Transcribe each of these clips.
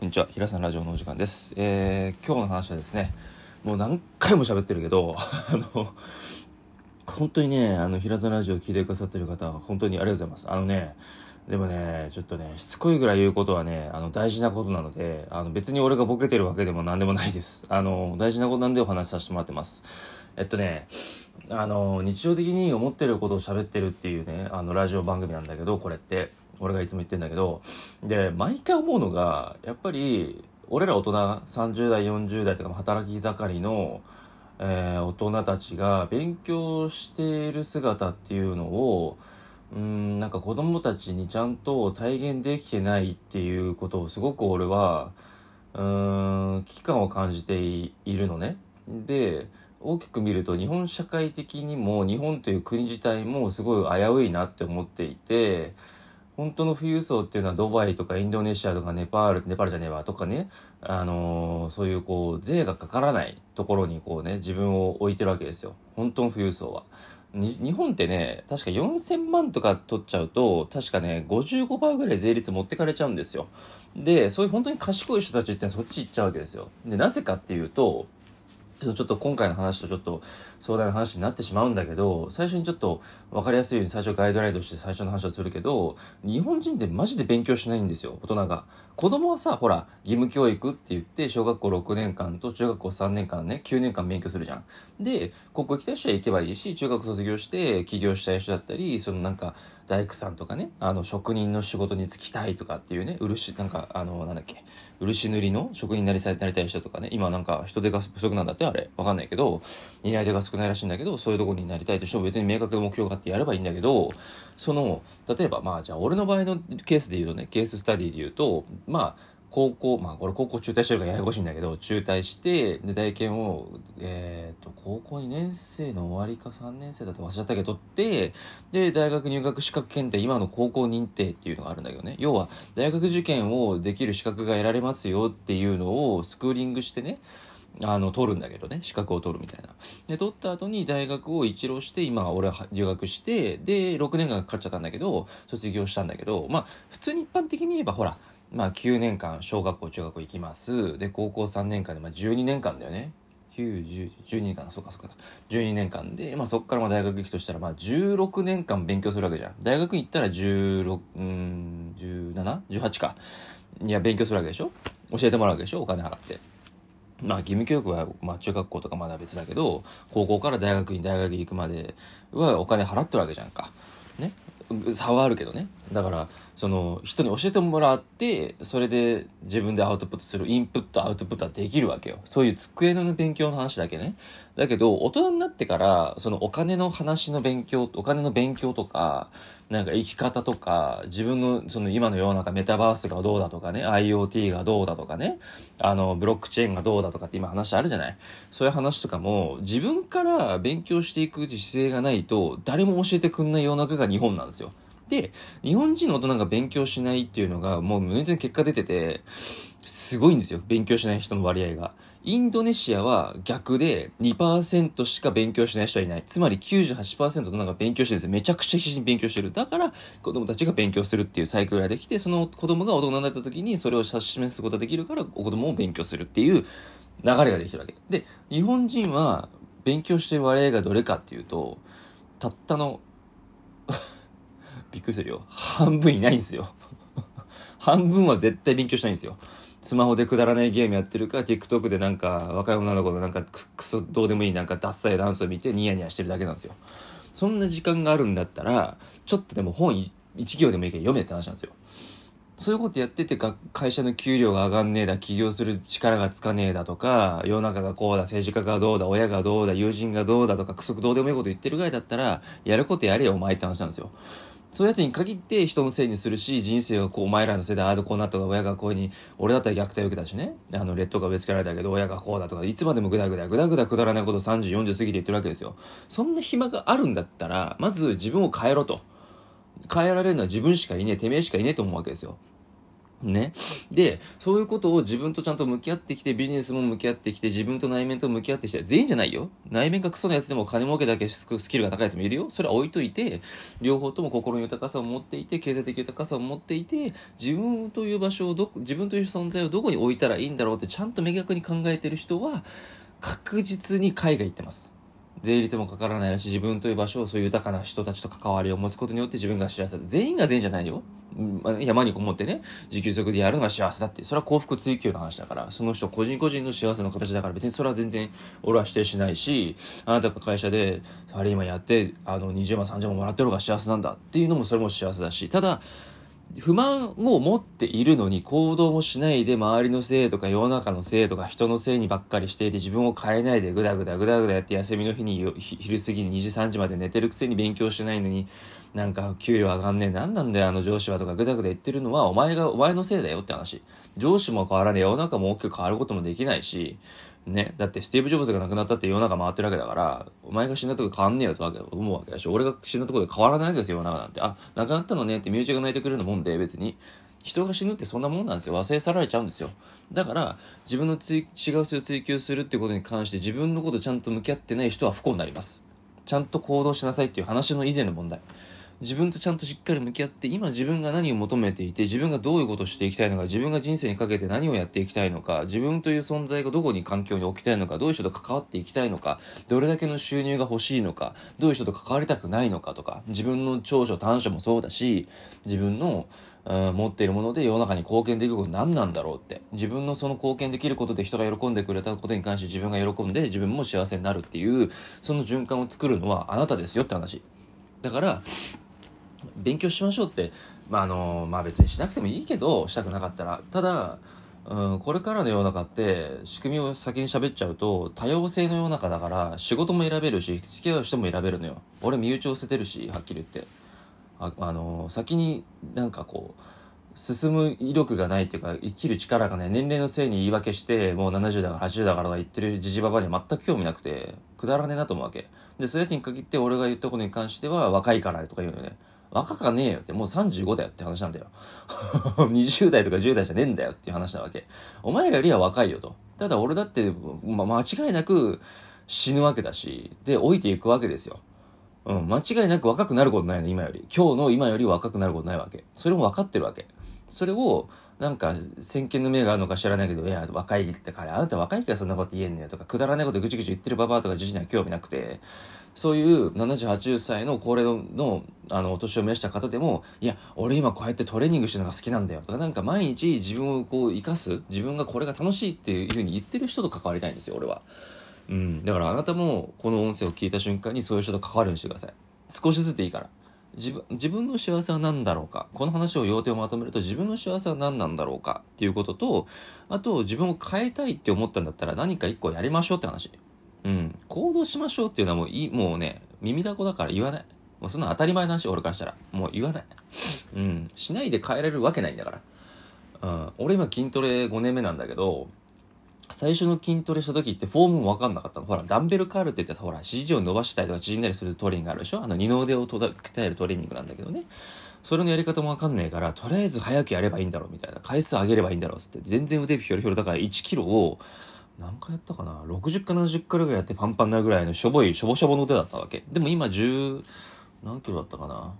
こんにちは。平さんラジオのお時間です。えー、今日の話はですね、もう何回も喋ってるけど、あの、本当にね、あの、平さんラジオ聞いてくださってる方、本当にありがとうございます。あのね、でもね、ちょっとね、しつこいぐらい言うことはね、あの、大事なことなので、あの、別に俺がボケてるわけでも何でもないです。あの、大事なことなんでお話しさせてもらってます。えっとね、あの、日常的に思ってることを喋ってるっていうね、あの、ラジオ番組なんだけど、これって。俺がいつも言ってんだけど、で、毎回思うのが、やっぱり、俺ら大人、30代、40代とか働き盛りの、えー、大人たちが勉強している姿っていうのを、うん、なんか子供たちにちゃんと体現できてないっていうことをすごく俺は、うん、危機感を感じているのね。で、大きく見ると日本社会的にも日本という国自体もすごい危ういなって思っていて、本当の富裕層っていうのはドバイとかインドネシアとかネパール、ネパールじゃねえわとかね、あのー、そういうこう、税がかからないところにこうね、自分を置いてるわけですよ。本当の富裕層は。日本ってね、確か4000万とか取っちゃうと、確かね、55%ぐらい税率持ってかれちゃうんですよ。で、そういう本当に賢い人たちってそっち行っちゃうわけですよ。で、なぜかっていうと、ちょっと今回の話とちょっと壮大な話になってしまうんだけど、最初にちょっと分かりやすいように最初ガイドラインとして最初の話をするけど、日本人ってマジで勉強しないんですよ、大人が。子供はさ、ほら、義務教育って言って、小学校6年間と中学校3年間ね、9年間勉強するじゃん。で、高校行きたい人は行けばいいし、中学卒業して起業したい人だったり、そのなんか、大工さんとかね、あの、職人の仕事に就きたいとかっていうね、漆、なんか、あの、なんだっけ、漆塗りの職人になりなりたい人とかね、今なんか人手が不足なんだってあれ、わかんないけど、担い手が少ないらしいんだけど、そういうとこになりたいとしても別に明確な目標があってやればいいんだけど、その、例えばまあじゃあ俺の場合のケースで言うとね、ケーススタディで言うと、まあ、高校、まあ、これ高校中退してるからややこしいんだけど、中退して、で、大研を、えっ、ー、と、高校2年生の終わりか3年生だと忘れちゃったけど、取って、で、大学入学資格検定、今の高校認定っていうのがあるんだけどね。要は、大学受験をできる資格が得られますよっていうのをスクーリングしてね、あの、取るんだけどね、資格を取るみたいな。で、取った後に大学を一浪して、今、俺は留学して、で、6年間かかっちゃったんだけど、卒業したんだけど、まあ、普通に一般的に言えば、ほら、まあ9年間小学校中学校行きますで高校3年間でまあ12年間だよね910 12年間そうかそうか12年間で、まあ、そこからまあ大学行くとしたらまあ16年間勉強するわけじゃん大学行ったら16うん 17?18 かいや勉強するわけでしょ？教えてもらうわけでしょ？お金払ってまあ義務教育は、まあ中学校とかまだ別だけど、高校から大学に大学行くまではお金払ってるわけじゃんか。ね？差はあるけどね。だから、その、人に教えてもらって、それで自分でアウトプットする、インプット、アウトプットはできるわけよ。そういう机の勉強の話だけね。だけど、大人になってから、そのお金の話の勉強、お金の勉強とか、なんか生き方とか、自分のその今の世の中メタバースがどうだとかね、IoT がどうだとかね、あの、ブロックチェーンがどうだとかって今話あるじゃないそういう話とかも、自分から勉強していく姿勢がないと、誰も教えてくんない世の中が日本なんですよ。で、日本人の大人が勉強しないっていうのが、もう全然結果出てて、すごいんですよ。勉強しない人の割合が。インドネシアは逆で2%しか勉強しない人はいない。つまり98%の人が勉強してるんですよ。めちゃくちゃ必死に勉強してる。だから子供たちが勉強するっていうサイクルができて、その子供が大人になった時にそれを指し示すことができるから子供も勉強するっていう流れができてるわけ。で、日本人は勉強してる割合がどれかっていうと、たったのびっくりするよ。半分いないんですよ。半分は絶対勉強しないんですよ。スマホでくだらないゲームやってるか、TikTok でなんか若い女の子のなんかクソどうでもいいなんかダッサいダンスを見てニヤニヤしてるだけなんですよ。そんな時間があるんだったら、ちょっとでも本一行でもいいけど読めって話なんですよ。そういうことやってて会社の給料が上がんねえだ、起業する力がつかねえだとか、世の中がこうだ、政治家がどうだ、親がどうだ、友人がどうだとか、くそくどうでもいいこと言ってるぐらいだったら、やることやれよ、お前って話なんですよ。そういうやつに限って人のせいにするし、人生はこう、お前らのせいでああこうなったとか、親がこういうに、俺だったら虐待を受けたしね、あの、劣等が植え付けられたけど、親がこうだとか、いつまでもぐだぐだ、ぐだぐだくだらないこと30、40過ぎて言ってるわけですよ。そんな暇があるんだったら、まず自分を変えろと。変えられるのは自分しかいねえ、てめえしかいねえと思うわけですよ。ね。で、そういうことを自分とちゃんと向き合ってきて、ビジネスも向き合ってきて、自分と内面と向き合ってきて、全員じゃないよ。内面がクソなやつでも金儲けだけスキルが高いやつもいるよ。それは置いといて、両方とも心の豊かさを持っていて、経済的豊かさを持っていて、自分という場所をど、自分という存在をどこに置いたらいいんだろうってちゃんと明確に考えてる人は、確実に海外行ってます。税率もかからないし、自分という場所をそういう豊かな人たちと関わりを持つことによって自分が幸せだ。全員が全員じゃないよ。山にこもってね、自給自足でやるのが幸せだって。それは幸福追求の話だから、その人個人個人の幸せの形だから別にそれは全然俺は否定しないし、あなたが会社でサラリーマンやって、あの20万30万もらってる方が幸せなんだっていうのもそれも幸せだし、ただ、不満を持っているのに行動もしないで周りのせいとか世の中のせいとか人のせいにばっかりしていて自分を変えないでぐだぐだぐだぐだやって休みの日に昼過ぎに2時3時まで寝てるくせに勉強しないのになんか給料上がんねえ何なんだよあの上司はとかぐだぐだ言ってるのはお前がお前のせいだよって話上司も変わらね。え世の中も大きく変わることもできないしね、だってスティーブ・ジョブズが亡くなったって世の中回ってるわけだから、お前が死んだとこ変わんねえよと思うわけだし、俺が死んだとこで変わらないわけですよ、世の中なんて。あ、亡くなったのねって身内が泣いてくれるのもんで、別に。人が死ぬってそんなもんなんですよ。忘れ去られちゃうんですよ。だから、自分の違う性を追求するってことに関して自分のことちゃんと向き合ってない人は不幸になります。ちゃんと行動しなさいっていう話の以前の問題。自分とちゃんとしっかり向き合って今自分が何を求めていて自分がどういうことをしていきたいのか自分が人生にかけて何をやっていきたいのか自分という存在がどこに環境に置きたいのかどういう人と関わっていきたいのかどれだけの収入が欲しいのかどういう人と関わりたくないのかとか自分の長所短所もそうだし自分の、持っているもので世の中に貢献できること何なんだろうって自分のその貢献できることで人が喜んでくれたことに関して自分が喜んで自分も幸せになるっていうその循環を作るのはあなたですよって話。だから勉強しましょうって、まあ、あの、まあ別にしなくてもいいけど、したくなかったら。ただ、うん、これからの世の中って仕組みを先に喋っちゃうと多様性の世の中だから仕事も選べるし付き合う人も選べるのよ。俺身内を捨ててるしはっきり言って。ああの先になんかこう進む威力がないっていうか生きる力がね年齢のせいに言い訳してもう70だから80だからとか言ってるじじばばには全く興味なくてくだらねえなと思うわけ。でそういうやつに限って俺が言ったことに関しては若いからとか言うのね。若かねえよって、もう35だよって話なんだよ。20代とか10代じゃねえんだよっていう話なわけ。お前らよりは若いよと。ただ俺だって、ま、間違いなく死ぬわけだし、で、老いていくわけですよ。うん、間違いなく若くなることないの、今より。今日の今より若くなることないわけ。それも分かってるわけ。それを、なんか、先見の目があるのか知らないけど、いや、若いって彼、あなた若いからそんなこと言えんねよとか、くだらないことぐちぐち言ってるババアとか自身には興味なくて、そういう70、80歳の高齢の、あの、お年を召した方でも、いや、俺今こうやってトレーニングしてるのが好きなんだよとか、なんか毎日自分をこう生かす、自分がこれが楽しいっていうふうに言ってる人と関わりたいんですよ、俺は。うん。だからあなたもこの音声を聞いた瞬間にそういう人と関わるようにしてください。少しずつでいいから。自分自分の幸せは何だろうか？この話を要点をまとめると自分の幸せは何なんだろうか？っていうこととあと自分を変えたいって思ったんだったら何か一個やりましょうって話。うん。行動しましょうっていうのはもういいもうね耳だこだから言わない。もうそんな当たり前の話俺からしたら。もう言わない。うん。しないで変えられるわけないんだから。うん。俺今筋トレ5年目なんだけど最初の筋トレした時ってフォームも分かんなかったの。ほら、ダンベルカールって言ったらほら、指示を伸ばしたりとか縮んだりするトレーニングあるでしょ？あの二の腕を鍛えるトレーニングなんだけどね。それのやり方も分かんないから、とりあえず早くやればいいんだろうみたいな。回数上げればいいんだろうっつって、全然腕ひょろひょろだから1キロを、何回やったかな ?60 か70回ぐらいやってパンパンなぐらいのしょぼい、しょぼしょぼの腕だったわけ。でも今10、何キロだったかな？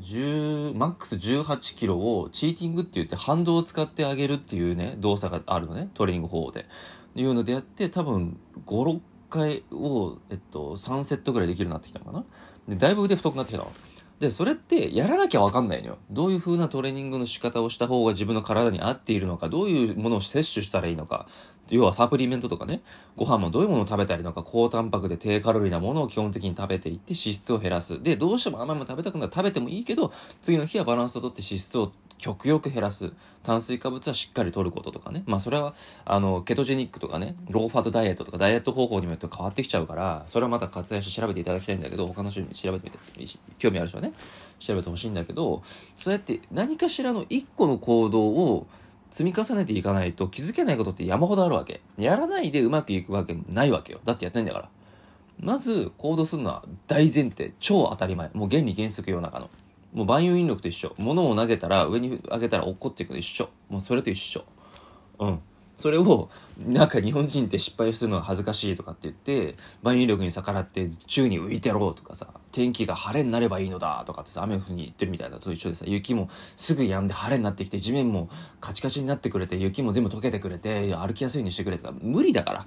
10マックス18キロをチーティングって言って反動を使ってあげるっていうね動作があるのねトレーニング方法で。いうのでやって多分56回を、えっと、3セットぐらいできるようになってきたのかな。でだいぶ腕太くなってきたの。でそれってやらなきゃ分かんないのよ。どういう風なトレーニングの仕方をした方が自分の体に合っているのかどういうものを摂取したらいいのか。要はサプリメントとかね、ご飯もどういうものを食べたりとか、高タンパクで低カロリーなものを基本的に食べていって脂質を減らす。で、どうしても甘いもの食べたくなら食べてもいいけど、次の日はバランスをとって脂質を極力減らす。炭水化物はしっかり取ることとかね。まあそれは、あの、ケトジェニックとかね、ローファットダイエットとかダイエット方法によって変わってきちゃうから、それはまた活用して調べていただきたいんだけど、他の人に調べてみて、興味ある人はね、調べてほしいんだけど、そうやって何かしらの一個の行動を、積み重ねていかないと気づけないことって山ほどあるわけ。やらないでうまくいくわけないわけよ。だってやってないんだから。まず行動するのは大前提。超当たり前。もう原理原則世の中の。もう万有引力と一緒物を投げたら上に上げたら落っこっていくの一緒もうそれと一緒うんそれをなんか日本人って失敗するのが恥ずかしいとかって言って万有力に逆らって宙に浮いてろうとかさ天気が晴れになればいいのだとかってさ雨の日に言ってるみたいなと一緒でさ雪もすぐ止んで晴れになってきて地面もカチカチになってくれて雪も全部溶けてくれて歩きやすいようにしてくれとか無理だから。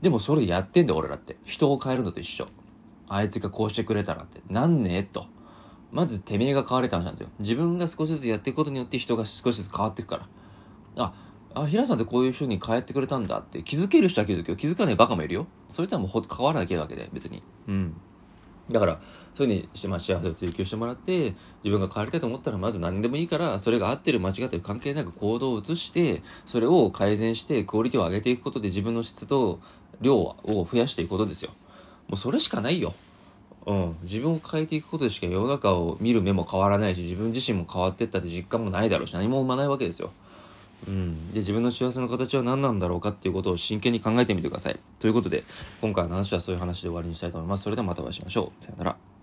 でもそれやってんだよ俺らって。人を変えるのと一緒。あいつがこうしてくれたらって。なんねえと。まずてめえが変われた話なんですよ。自分が少しずつやっていくことによって人が少しずつ変わっていくから。ああ、平さんってこういう風に変えてくれたんだって気づける人は気づくけど気づかないバカもいるよ。そいつはもうほ変わらなきゃいけないわけで、別に。うん。だから、そういうふうにして、まあ、幸せを追求してもらって、自分が変わりたいと思ったら、まず何でもいいから、それが合ってる、間違ってる関係なく行動を移して、それを改善して、クオリティを上げていくことで、自分の質と量を増やしていくことですよ。もうそれしかないよ。うん。自分を変えていくことでしか世の中を見る目も変わらないし、自分自身も変わっていったって実感もないだろうし、何も生まないわけですよ。うん、で自分の幸せの形は何なんだろうかっていうことを真剣に考えてみてください。ということで今回の話はそういう話で終わりにしたいと思います。それではまたお会いしましょう。さよなら。